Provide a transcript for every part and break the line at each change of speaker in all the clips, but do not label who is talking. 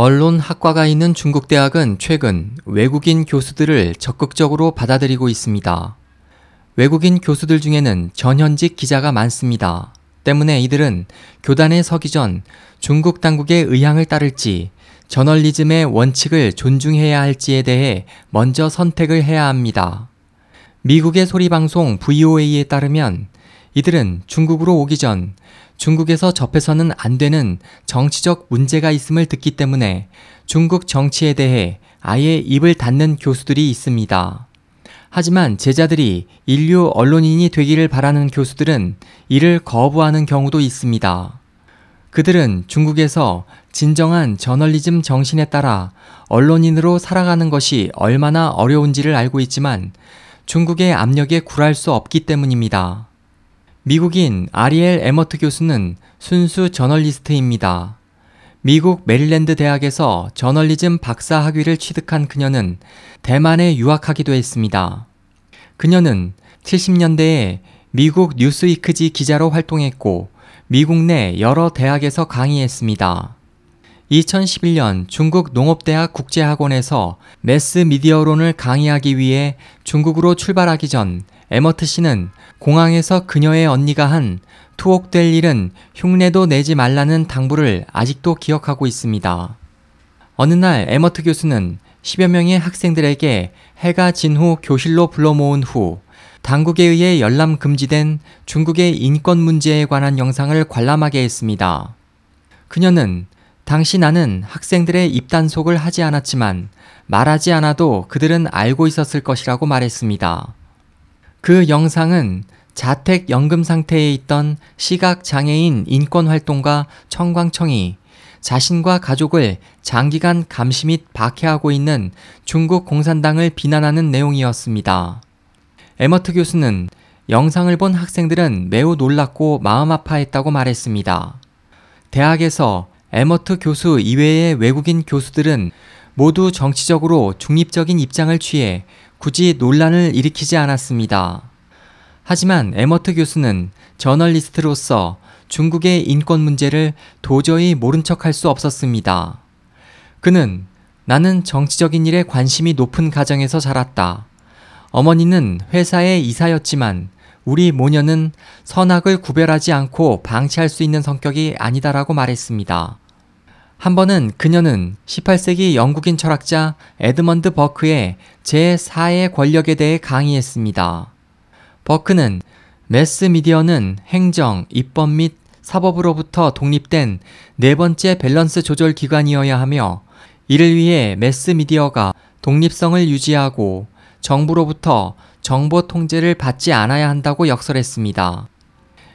언론학과가 있는 중국 대학은 최근 외국인 교수들을 적극적으로 받아들이고 있습니다. 외국인 교수들 중에는 전현직 기자가 많습니다. 때문에 이들은 교단에 서기 전 중국 당국의 의향을 따를지 저널리즘의 원칙을 존중해야 할지에 대해 먼저 선택을 해야 합니다. 미국의 소리방송 VOA에 따르면 이들은 중국으로 오기 전 중국에서 접해서는 안 되는 정치적 문제가 있음을 듣기 때문에 중국 정치에 대해 아예 입을 닫는 교수들이 있습니다. 하지만 제자들이 인류 언론인이 되기를 바라는 교수들은 이를 거부하는 경우도 있습니다. 그들은 중국에서 진정한 저널리즘 정신에 따라 언론인으로 살아가는 것이 얼마나 어려운지를 알고 있지만 중국의 압력에 굴할 수 없기 때문입니다. 미국인 아리엘 에머트 교수는 순수 저널리스트입니다. 미국 메릴랜드 대학에서 저널리즘 박사 학위를 취득한 그녀는 대만에 유학하기도 했습니다. 그녀는 70년대에 미국 뉴스위크지 기자로 활동했고 미국 내 여러 대학에서 강의했습니다. 2011년 중국 농업대학 국제학원에서 매스 미디어론을 강의하기 위해 중국으로 출발하기 전 에머트 씨는 공항에서 그녀의 언니가 한 투옥될 일은 흉내도 내지 말라는 당부를 아직도 기억하고 있습니다. 어느 날 에머트 교수는 10여 명의 학생들에게 해가 진 후 교실로 불러 모은 후 당국에 의해 열람 금지된 중국의 인권 문제에 관한 영상을 관람하게 했습니다. 그녀는 당시 나는 학생들의 입단속을 하지 않았지만 말하지 않아도 그들은 알고 있었을 것이라고 말했습니다. 그 영상은 자택 연금 상태에 있던 시각 장애인 인권 활동가 청광청이 자신과 가족을 장기간 감시 및 박해하고 있는 중국 공산당을 비난하는 내용이었습니다. 에머트 교수는 영상을 본 학생들은 매우 놀랐고 마음 아파했다고 말했습니다. 대학에서 에머트 교수 이외의 외국인 교수들은 모두 정치적으로 중립적인 입장을 취해 굳이 논란을 일으키지 않았습니다. 하지만 에머트 교수는 저널리스트로서 중국의 인권 문제를 도저히 모른 척할 수 없었습니다. 그는 나는 정치적인 일에 관심이 높은 가정에서 자랐다. 어머니는 회사의 이사였지만 우리 모녀는 선악을 구별하지 않고 방치할 수 있는 성격이 아니다라고 말했습니다. 한 번은 그녀는 18세기 영국인 철학자 에드먼드 버크의 제4의 권력에 대해 강의했습니다. 버크는 매스 미디어는 행정, 입법 및 사법으로부터 독립된 네 번째 밸런스 조절 기관이어야 하며 이를 위해 매스 미디어가 독립성을 유지하고 정부로부터 정보 통제를 받지 않아야 한다고 역설했습니다.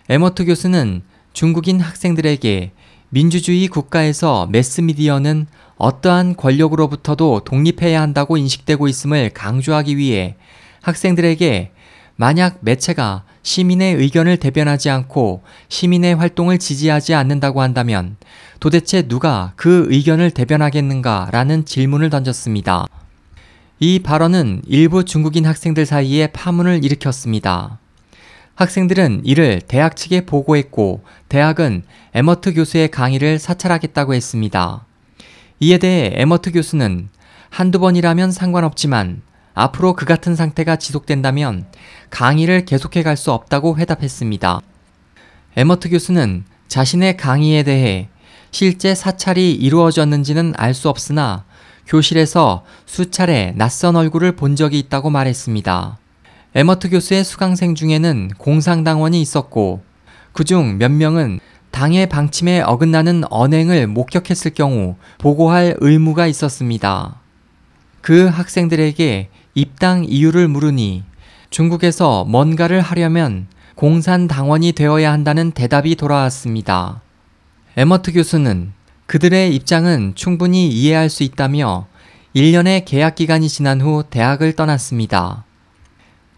에머트 교수는 중국인 학생들에게 민주주의 국가에서 매스미디어는 어떠한 권력으로부터도 독립해야 한다고 인식되고 있음을 강조하기 위해 학생들에게 만약 매체가 시민의 의견을 대변하지 않고 시민의 활동을 지지하지 않는다고 한다면 도대체 누가 그 의견을 대변하겠는가 라는 질문을 던졌습니다. 이 발언은 일부 중국인 학생들 사이에 파문을 일으켰습니다. 학생들은 이를 대학 측에 보고했고 대학은 에머트 교수의 강의를 사찰하겠다고 했습니다. 이에 대해 에머트 교수는 한두 번이라면 상관없지만 앞으로 그 같은 상태가 지속된다면 강의를 계속해 갈 수 없다고 회답했습니다. 에머트 교수는 자신의 강의에 대해 실제 사찰이 이루어졌는지는 알 수 없으나 교실에서 수차례 낯선 얼굴을 본 적이 있다고 말했습니다. 에머트 교수의 수강생 중에는 공상당원이 있었고 그중 몇 명은 당의 방침에 어긋나는 언행을 목격했을 경우 보고할 의무가 있었습니다. 그 학생들에게 입당 이유를 물으니 중국에서 뭔가를 하려면 공산당원이 되어야 한다는 대답이 돌아왔습니다. 에머트 교수는 그들의 입장은 충분히 이해할 수 있다며 1년의 계약 기간이 지난 후 대학을 떠났습니다.